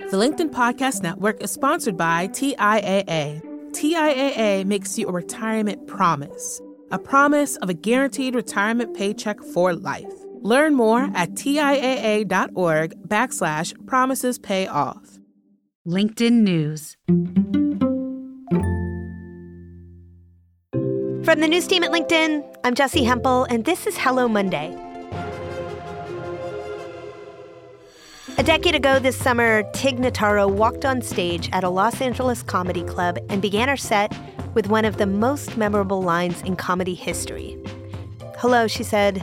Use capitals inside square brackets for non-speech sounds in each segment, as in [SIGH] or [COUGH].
The LinkedIn Podcast Network is sponsored by TIAA. TIAA makes you a retirement promise, a promise of a guaranteed retirement paycheck for life. Learn more at TIAA.org backslash promises pay off. LinkedIn News. From the news team at LinkedIn, I'm Jessi Hempel, and this is Hello Monday. A decade ago this summer, Tig Notaro walked on stage at a Los Angeles comedy club and began her set with one of the most memorable lines in comedy history. Hello, she said.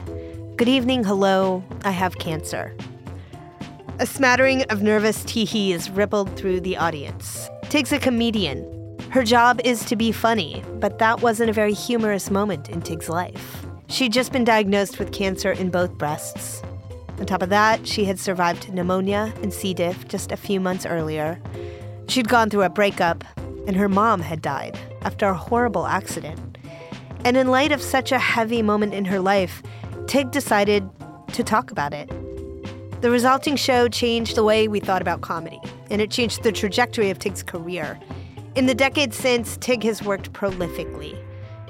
Good evening, hello, I have cancer. A smattering of nervous tee-hees rippled through the audience. Tig's a comedian. Her job is to be funny, but that wasn't a very humorous moment in Tig's life. She'd just been diagnosed with cancer in both breasts. On top of that, she had survived pneumonia and C. diff just a few months earlier. She'd gone through a breakup, and her mom had died after a horrible accident. And in light of such a heavy moment in her life, Tig decided to talk about it. The resulting show changed the way we thought about comedy, and it changed the trajectory of Tig's career. In the decades since, Tig has worked prolifically.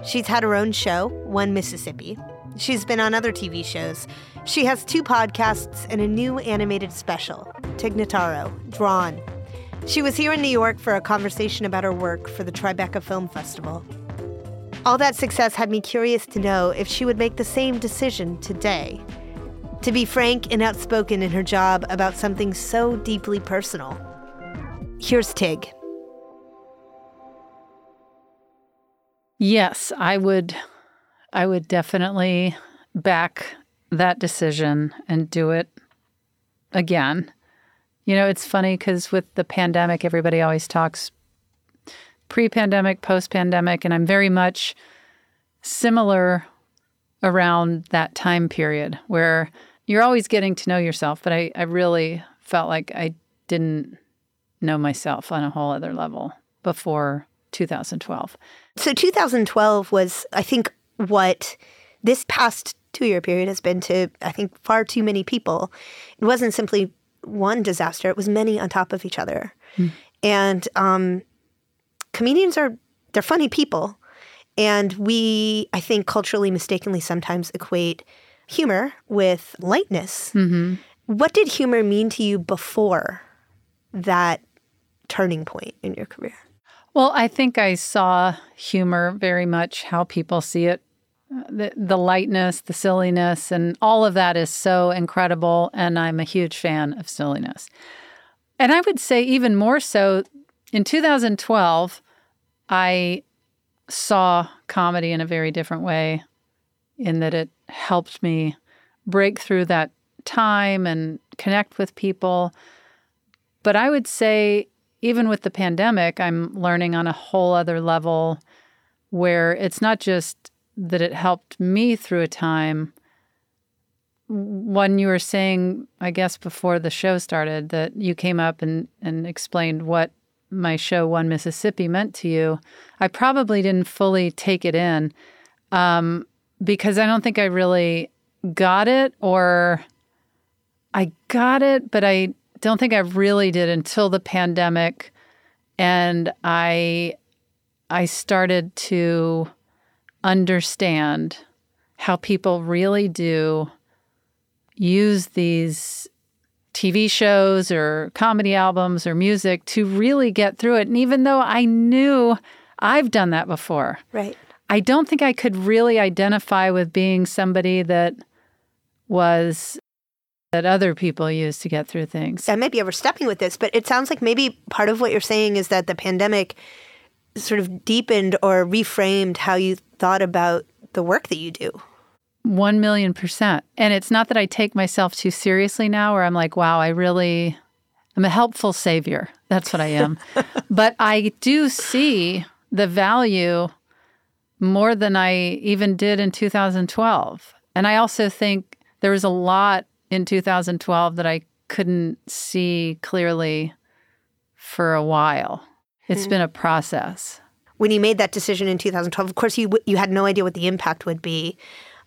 She's had her own show, One Mississippi. She's been on other TV shows, she has two podcasts and a new animated special, Tig Notaro, Drawn. She was here in New York for a conversation about her work for the Tribeca Film Festival. All that success had me curious to know if she would make the same decision today. To be frank and outspoken in her job about something so deeply personal. Here's Tig. Yes, I would I would definitely back that decision and do it again. You know, it's funny because with the pandemic, everybody always talks pre pandemic, post pandemic, and I'm very much similar around that time period where you're always getting to know yourself. But I, I really felt like I didn't know myself on a whole other level before 2012. So 2012 was, I think, what this past two year period has been to, I think, far too many people. It wasn't simply one disaster, it was many on top of each other. Mm. And um, comedians are, they're funny people. And we, I think, culturally mistakenly sometimes equate humor with lightness. Mm-hmm. What did humor mean to you before that turning point in your career? Well, I think I saw humor very much how people see it the the lightness, the silliness, and all of that is so incredible. And I'm a huge fan of silliness. And I would say even more so in 2012, I saw comedy in a very different way, in that it helped me break through that time and connect with people. But I would say, even with the pandemic, I'm learning on a whole other level where it's not just that it helped me through a time when you were saying, I guess before the show started, that you came up and, and explained what my show One Mississippi meant to you, I probably didn't fully take it in um, because I don't think I really got it, or I got it, but I don't think I really did until the pandemic, and I I started to understand how people really do use these TV shows or comedy albums or music to really get through it. And even though I knew I've done that before, right. I don't think I could really identify with being somebody that was that other people use to get through things. I might be overstepping with this, but it sounds like maybe part of what you're saying is that the pandemic sort of deepened or reframed how you thought about the work that you do. One million percent. And it's not that I take myself too seriously now, where I'm like, wow, I really, I'm a helpful savior. That's what I am. [LAUGHS] but I do see the value more than I even did in 2012. And I also think there was a lot in 2012 that I couldn't see clearly for a while. It's mm-hmm. been a process. When you made that decision in 2012, of course, you you had no idea what the impact would be,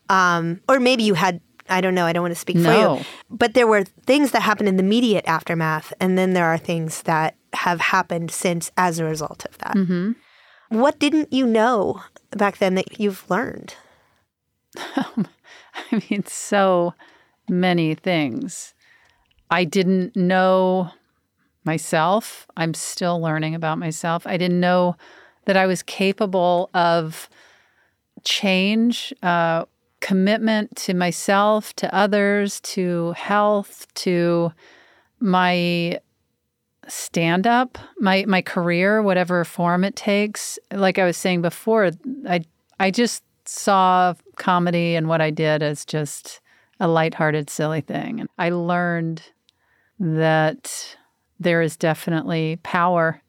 um, or maybe you had I don't know. I don't want to speak for you. But there were things that happened in the immediate aftermath, and then there are things that have happened since as a result of that. Mm-hmm. What didn't you know back then that you've learned? [LAUGHS] I mean, so many things. I didn't know myself. I'm still learning about myself. I didn't know that I was capable of change, uh, commitment to myself, to others, to health, to my stand up, my my career, whatever form it takes. Like I was saying before, I I just saw comedy and what I did as just a lighthearted, silly thing. And I learned that there is definitely power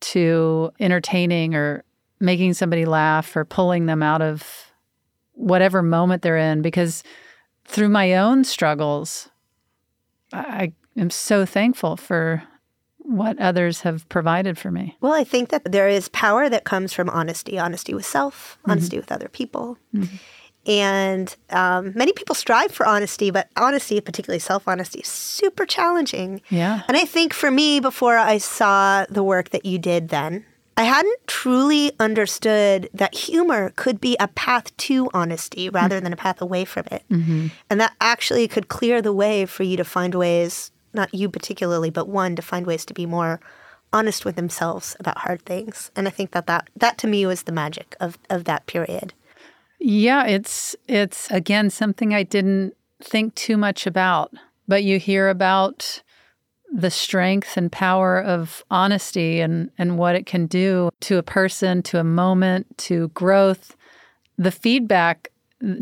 to entertaining or making somebody laugh or pulling them out of whatever moment they're in because through my own struggles I am so thankful for what others have provided for me. Well, I think that there is power that comes from honesty honesty with self, mm-hmm. honesty with other people. Mm-hmm. And um, many people strive for honesty, but honesty, particularly self honesty, is super challenging. Yeah. And I think for me, before I saw the work that you did then, I hadn't truly understood that humor could be a path to honesty rather than a path away from it. And that actually could clear the way for you to find ways, not you particularly, but one, to find ways to be more honest with themselves about hard things. And I think that that, that to me was the magic of, of that period. Yeah, it's it's again something I didn't think too much about, but you hear about the strength and power of honesty and and what it can do to a person, to a moment, to growth. The feedback,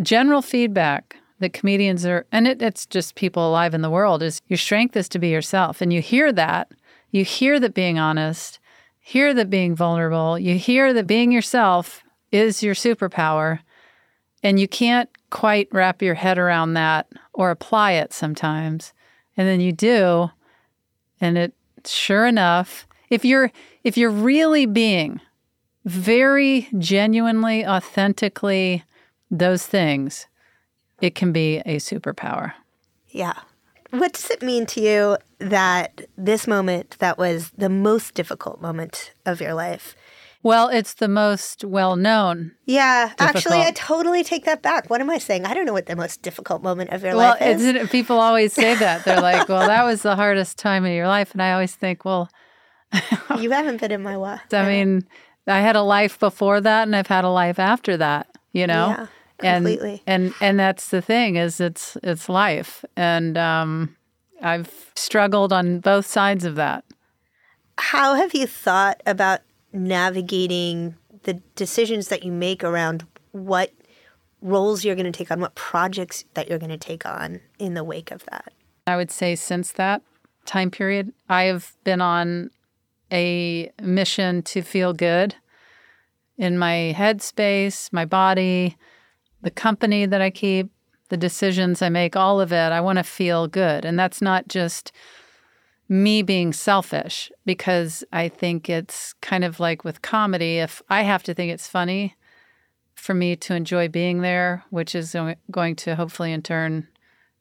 general feedback that comedians are and it, it's just people alive in the world is your strength is to be yourself. And you hear that. You hear that being honest, hear that being vulnerable, you hear that being yourself is your superpower. And you can't quite wrap your head around that or apply it sometimes. And then you do, and it sure enough, if you're if you're really being very genuinely, authentically those things, it can be a superpower. Yeah. What does it mean to you that this moment that was the most difficult moment of your life? Well, it's the most well known. Yeah, actually, I totally take that back. What am I saying? I don't know what the most difficult moment of your Well, life is. it, people always say that. They're [LAUGHS] like, well, that was the hardest time of your life. And I always think, well, you haven't been in my life. [LAUGHS] I mean, I had a life before that and I've had a life after that, you know? Yeah, and, completely. And and that's the thing is it's it's life. And um I've struggled on both sides of that. How have you thought about navigating the decisions that you make around what roles you're going to take on, what projects that you're going to take on in the wake of that? I would say since that time period, I have been on a mission to feel good in my headspace, my body, the company that I keep, the decisions I make, all of it. I want to feel good. And that's not just me being selfish because I think it's kind of like with comedy. If I have to think it's funny for me to enjoy being there, which is going to hopefully in turn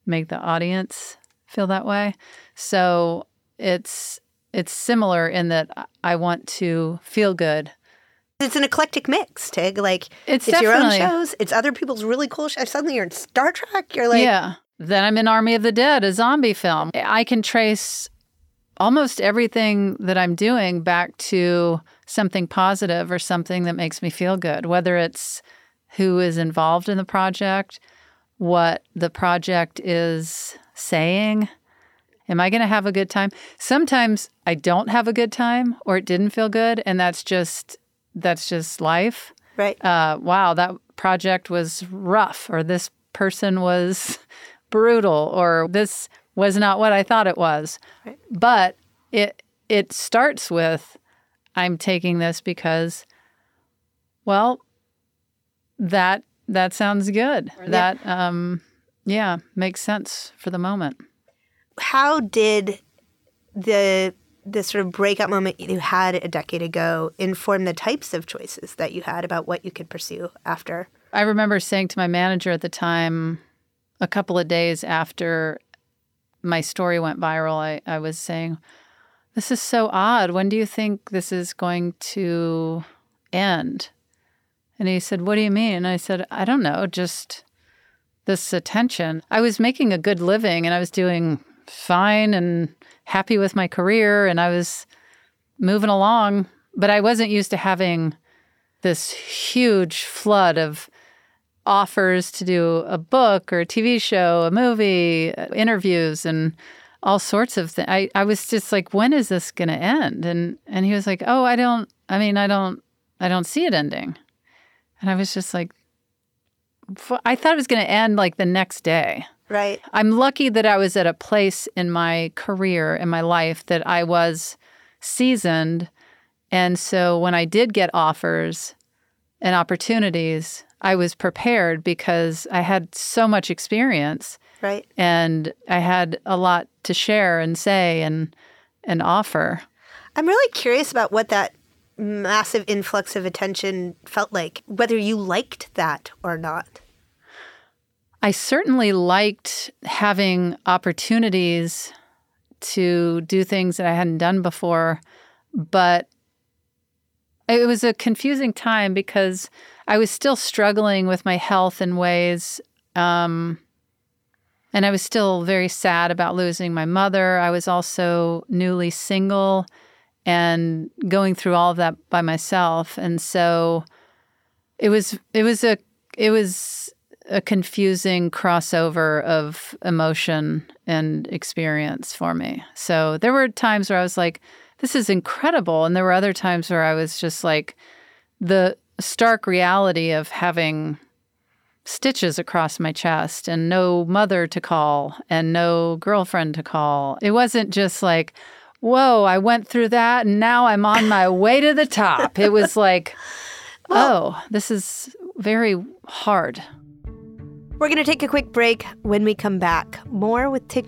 make the audience feel that way. So it's it's similar in that I- want to feel good. It's an eclectic mix, Tig. Like It's your own shows, it's other people's really cool shows. Suddenly you're in Star Trek. You're like, yeah. Then I'm in Army of the Dead, a zombie film. I can trace almost everything that I'm doing back to something positive or something that makes me feel good, whether it's who is involved in the project, what the project is saying. Am I going to have a good time? Sometimes I don't have a good time or it didn't feel good and that's just that's just life. right. uh, wow, that project was rough, or this person was [LAUGHS] brutal, or this was not what I thought it was. Right. But it it starts with I'm taking this because, well, that that sounds good. That um, yeah makes sense for the moment. How did the the sort of breakout moment you had a decade ago inform the types of choices that you had about what you could pursue after? I remember saying to my manager at the time, a couple of days after my story went viral, I, I was saying, This is so odd. When do you think this is going to end? And he said, What do you mean? And I said, I don't know, just this attention. I was making a good living and I was doing fine and happy with my career and I was moving along, but I wasn't used to having this huge flood of offers to do a book or a TV show, a movie, uh, interviews, and all sorts of things. I, I was just like, when is this going to end? And and he was like, oh, I don't. I mean, I don't. I don't see it ending. And I was just like, I thought it was going to end like the next day. Right. I'm lucky that I was at a place in my career, in my life, that I was seasoned. And so when I did get offers and opportunities, I was prepared because I had so much experience. Right. And I had a lot to share and say and and offer. I'm really curious about what that massive influx of attention felt like, whether you liked that or not. I certainly liked having opportunities to do things that I hadn't done before, but it was a confusing time because I was still struggling with my health in ways. Um, and I was still very sad about losing my mother. I was also newly single and going through all of that by myself. And so it was it was a it was a confusing crossover of emotion and experience for me. So there were times where I was like, this is incredible. And there were other times where I was just like, the stark reality of having stitches across my chest and no mother to call and no girlfriend to call. It wasn't just like, whoa, I went through that and now I'm on my [LAUGHS] way to the top. It was like, [LAUGHS] oh, this is very hard. We're going to take a quick break. When we come back, more with Tig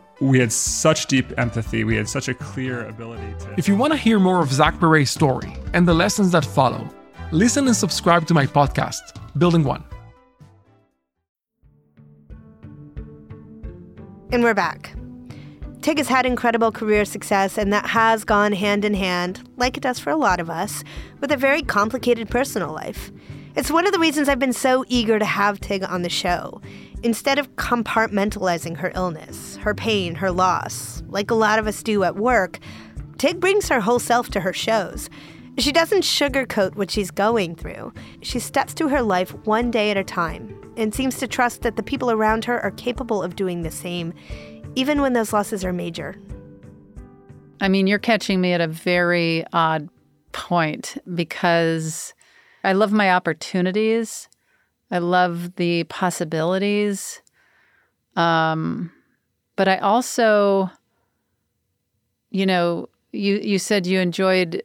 we had such deep empathy. We had such a clear ability to. If you want to hear more of Zach Perret's story and the lessons that follow, listen and subscribe to my podcast, Building One. And we're back. Tig has had incredible career success, and that has gone hand in hand, like it does for a lot of us, with a very complicated personal life. It's one of the reasons I've been so eager to have Tig on the show. Instead of compartmentalizing her illness, her pain, her loss, like a lot of us do at work, Tig brings her whole self to her shows. She doesn't sugarcoat what she's going through. She steps through her life one day at a time and seems to trust that the people around her are capable of doing the same, even when those losses are major. I mean, you're catching me at a very odd point because I love my opportunities I love the possibilities. Um, but I also, you know, you you said you enjoyed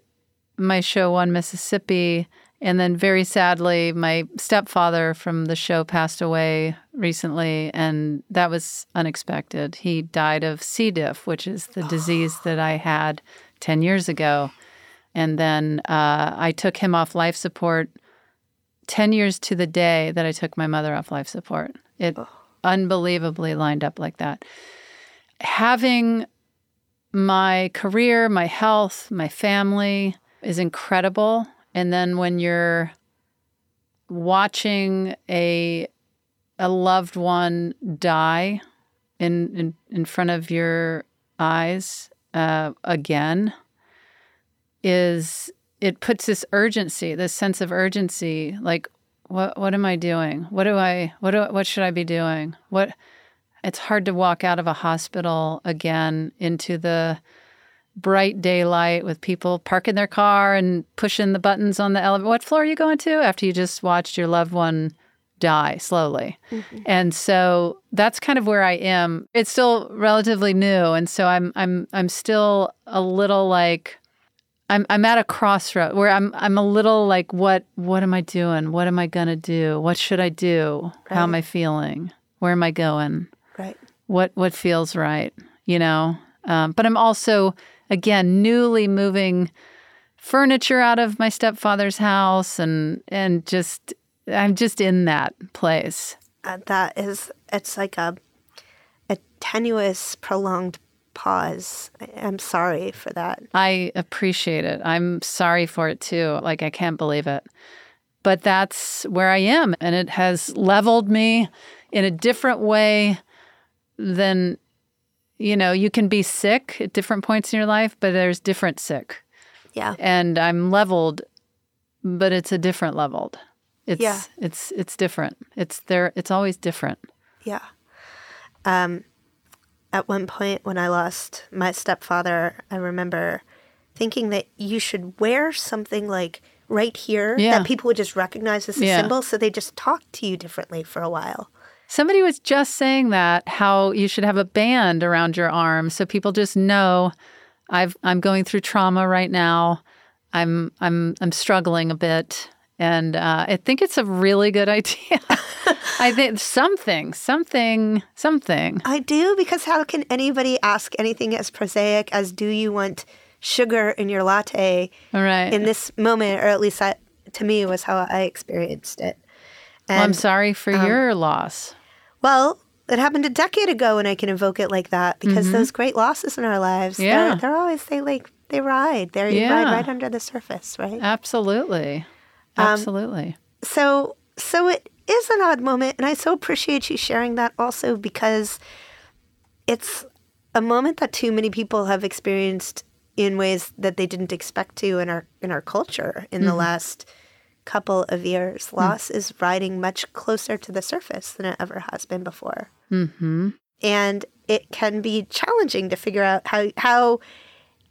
my show One Mississippi, And then, very sadly, my stepfather from the show passed away recently, and that was unexpected. He died of C. diff, which is the disease that I had 10 years ago. And then uh, I took him off life support 10 years to the day that I took my mother off life support. It unbelievably lined up like that. Having my career, my health, my family is incredible. And then when you're watching a a loved one die in in, in front of your eyes uh, again is it puts this urgency, this sense of urgency, like what what am I doing? What do I what do what should I be doing? What it's hard to walk out of a hospital again into the bright daylight with people parking their car and pushing the buttons on the elevator. What floor are you going to after you just watched your loved one die slowly? Mm-hmm. And so that's kind of where I am. It's still relatively new, and so I'm I'm I'm still a little like I'm I'm at a crossroad where I'm I'm a little like what what am I doing? What am I gonna do? What should I do? Right. How am I feeling? Where am I going? Right. What what feels right? You know. Um, but I'm also again newly moving furniture out of my stepfather's house and and just I'm just in that place. Uh, that is it's like a a tenuous prolonged pause. I'm sorry for that. I appreciate it. I'm sorry for it too. Like, I can't believe it. But that's where I am. And it has leveled me in a different way than, you know, you can be sick at different points in your life, but there's different sick. Yeah. And I'm leveled, but it's a different leveled. It's yeah. it's it's different. It's there it's always different. Yeah. Um at one point when I lost my stepfather, I remember thinking that you should wear something like right here yeah. that people would just recognize as a yeah. symbol so they just talk to you differently for a while. Somebody was just saying that how you should have a band around your arm so people just know I've I'm going through trauma right now. I'm I'm I'm struggling a bit and uh, I think it's a really good [LAUGHS] idea. I think something, something, something. I do because how can anybody ask anything as prosaic as "Do you want sugar in your latte?" Right. In this moment, or at least that to me was how I experienced it. And, well, I'm sorry for um, your loss. Well, it happened a decade ago, and I can evoke it like that because mm-hmm. those great losses in our lives, yeah. they're, they're always they like they ride, they yeah. ride right under the surface, right? Absolutely. Um, Absolutely. Um, so, so it is an odd moment, and I so appreciate you sharing that also because it's a moment that too many people have experienced in ways that they didn't expect to in our in our culture in mm-hmm. the last couple of years. Mm. Loss mm-hmm. is riding much closer to the surface than it ever has been before, mm-hmm. and it can be challenging to figure out how how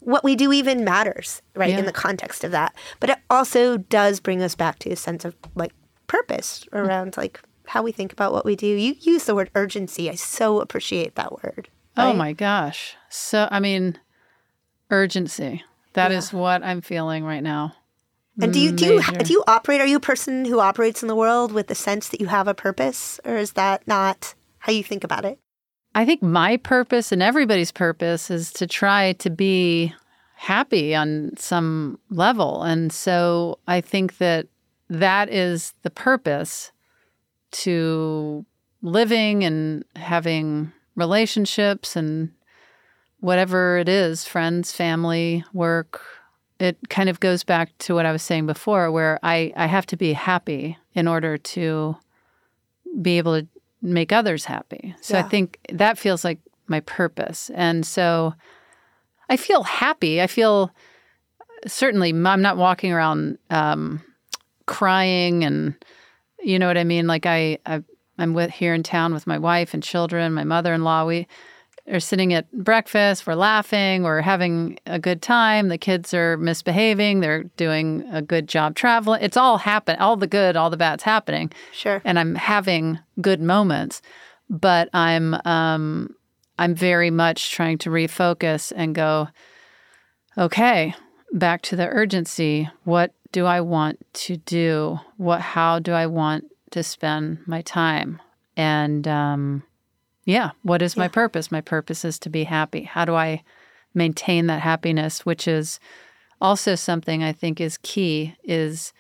what we do even matters, right, yeah. in the context of that. But it also does bring us back to a sense of like purpose around like how we think about what we do. You use the word urgency. I so appreciate that word. Oh right? Oh my gosh. So, I mean, urgency. That yeah. is what I'm feeling right now. And do you do you, do you operate? Are you a person who operates in the world with the sense that you have a purpose, or is that not how you think about it? I think my purpose and everybody's purpose is to try to be happy on some level. And so I think that that is the purpose to living and having relationships and whatever it is friends, family, work. It kind of goes back to what I was saying before, where I, I have to be happy in order to be able to make others happy. So yeah. I think that feels like my purpose. And so I feel happy. I feel certainly I'm not walking around um, crying and you know what I mean. Like I, I I'm with here in town with my wife and children, my mother-in-law. We are sitting at breakfast. We're laughing. We're having a good time. The kids are misbehaving. They're doing a good job traveling. It's all happen. All the good, all the bad's happening. Sure. And I'm having good moments, but I'm um, I'm very much trying to refocus and go. Okay, back to the urgency. What do I want to do? What how do I want to spend my time? And um yeah, what is my purpose? My purpose is to be happy. How do I maintain that happiness, which is also something I think is key is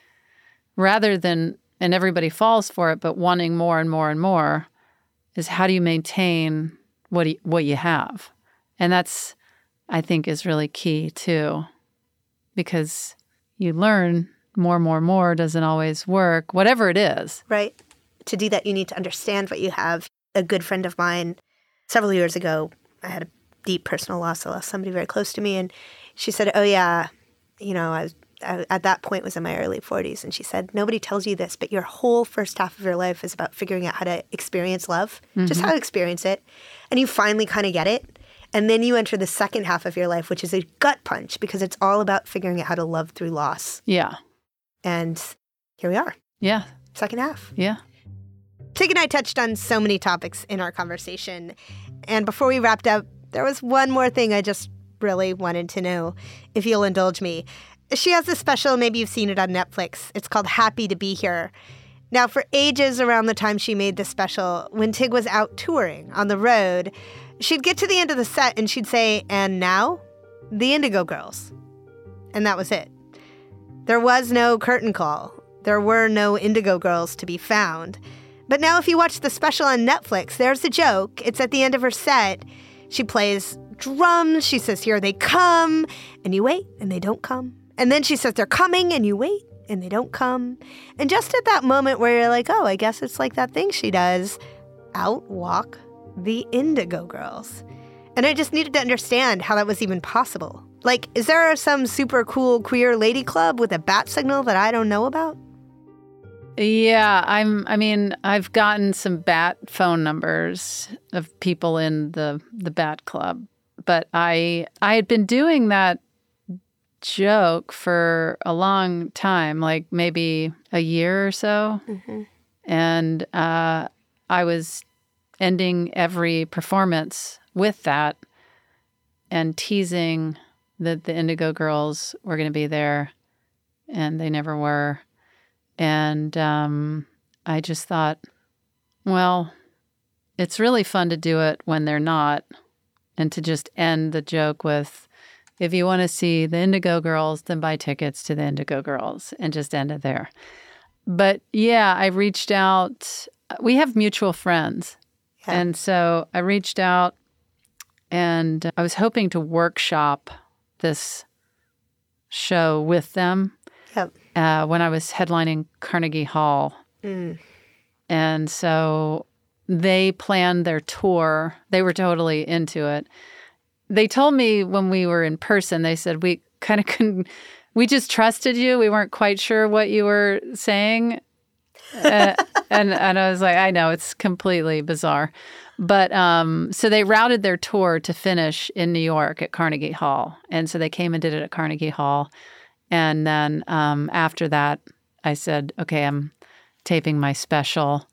rather than and everybody falls for it, but wanting more and more and more is how do you maintain what you, what you have? And that's I think is really key too. Because you learn more, more, more doesn't always work, whatever it is. Right. To do that, you need to understand what you have. A good friend of mine, several years ago, I had a deep personal loss. I lost somebody very close to me. And she said, Oh, yeah, you know, I was I, at that point was in my early 40s and she said nobody tells you this but your whole first half of your life is about figuring out how to experience love mm-hmm. just how to experience it. And you finally kind of get it. And then you enter the second half of your life which is a gut punch because it's all about figuring out how to love through loss. Yeah. And here we are. Yeah. Second half. Yeah Tig and I touched on so many topics in our conversation. And before we wrapped up, there was one more thing I just really wanted to know, if you'll indulge me. She has a special, maybe you've seen it on Netflix. It's called Happy to Be Here. Now, for ages around the time she made this special, when Tig was out touring on the road, she'd get to the end of the set and she'd say, And now, the Indigo Girls. And that was it. There was no curtain call. There were no Indigo Girls to be found. But now, if you watch the special on Netflix, there's a joke. It's at the end of her set. She plays drums. She says, Here they come. And you wait, and they don't come. And then she says they're coming, and you wait, and they don't come. And just at that moment where you're like, oh, I guess it's like that thing she does, out walk the Indigo Girls. And I just needed to understand how that was even possible. Like, is there some super cool queer lady club with a bat signal that I don't know about? Yeah, I'm I mean, I've gotten some bat phone numbers of people in the the bat club, but I I had been doing that joke for a long time, like maybe a year or so. Mm-hmm. And uh, I was ending every performance with that and teasing that the Indigo Girls were going to be there, and they never were. And um, I just thought, well, it's really fun to do it when they're not, and to just end the joke with, if you want to see the Indigo Girls, then buy tickets to the Indigo Girls and just end it there. But yeah, I reached out. We have mutual friends. Yeah. And so I reached out and I was hoping to workshop this show with them yep. Uh, when I was headlining Carnegie Hall. Mm. And so they planned their tour. They were totally into it they told me when we were in person, they said we kind of [LAUGHS] couldn't, we just trusted you. We weren't quite sure what you were saying. uh, [LAUGHS] and and I was like, I know it's completely bizarre, but um, so they routed their tour to finish in New York at Carnegie Hall, and so they came and did it at Carnegie Hall, and then um, after that, I said, okay, I'm taping my special.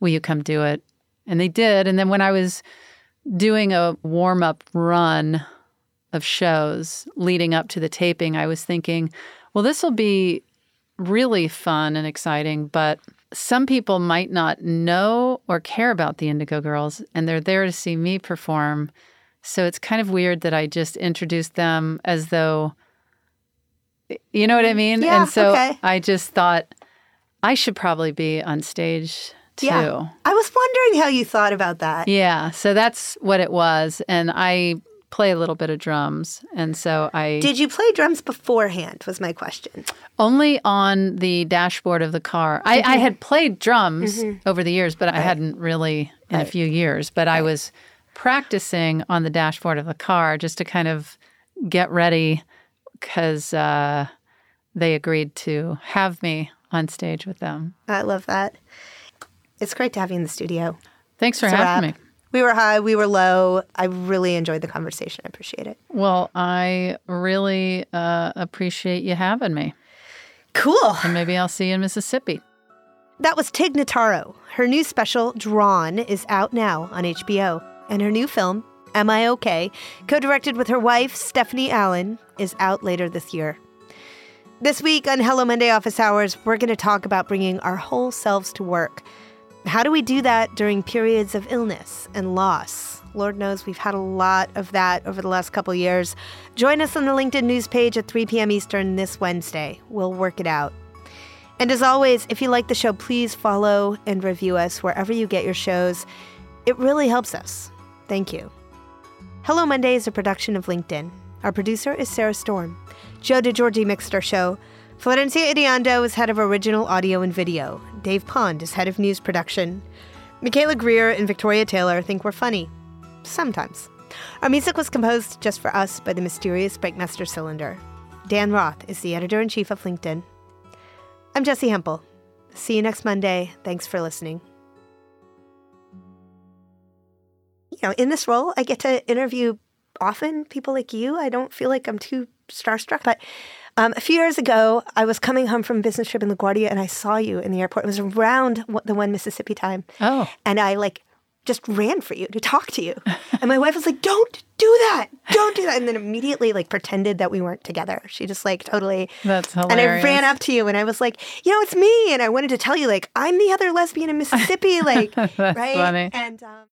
Will you come do it? And they did. And then when I was doing a warm up run of shows leading up to the taping, I was thinking, well, this will be really fun and exciting, but some people might not know or care about the Indigo Girls, and they're there to see me perform. So it's kind of weird that I just introduced them as though, you know what I mean? Yeah, and so okay. I just thought I should probably be on stage too. Yeah. I was wondering how you thought about that. Yeah. So that's what it was. And I play a little bit of drums. And so I. Did you play drums beforehand? Was my question. Only on the dashboard of the car. I, I had played drums mm-hmm. over the years, but right. I hadn't really in right. a few years. But right. I was practicing on the dashboard of the car just to kind of get ready because uh, they agreed to have me on stage with them. I love that. It's great to have you in the studio. Thanks for having me. We were high, we were low. I really enjoyed the conversation. I appreciate it. Well, I really uh, appreciate you having me. Cool. And maybe I'll see you in Mississippi. That was Tig Notaro. Her new special, Drawn, is out now on HBO. And her new film, Am I OK, co directed with her wife, Stephanie Allynne, is out later this year. This week on Hello Monday Office Hours, we're going to talk about bringing our whole selves to work. How do we do that during periods of illness and loss? Lord knows we've had a lot of that over the last couple years. Join us on the LinkedIn news page at 3 p.m. Eastern this Wednesday. We'll work it out. And as always, if you like the show, please follow and review us wherever you get your shows. It really helps us. Thank you. Hello Monday is a production of LinkedIn. Our producer is Sarah Storm. Joe DeGiorgi mixed our show. Florencia Iriondo is head of original audio and video. Dave Pond is head of news production. Michaela Greer and Victoria Taylor think we're funny. Sometimes. Our music was composed just for us by the mysterious Breakmaster Cylinder. Dan Roth is the editor in chief of LinkedIn. I'm Jessi Hempel. See you next Monday. Thanks for listening. You know, in this role, I get to interview often people like you. I don't feel like I'm too starstruck, but um, a few years ago, I was coming home from a business trip in LaGuardia and I saw you in the airport. It was around the one Mississippi time. Oh. And I like just ran for you to talk to you. [LAUGHS] And my wife was like, don't do that. Don't do that. And then immediately like pretended that we weren't together. She just like totally. That's hilarious. And I ran up to you and I was like, you know, it's me. And I wanted to tell you, like, I'm the other lesbian in Mississippi. Like, [LAUGHS] right? funny. And, um,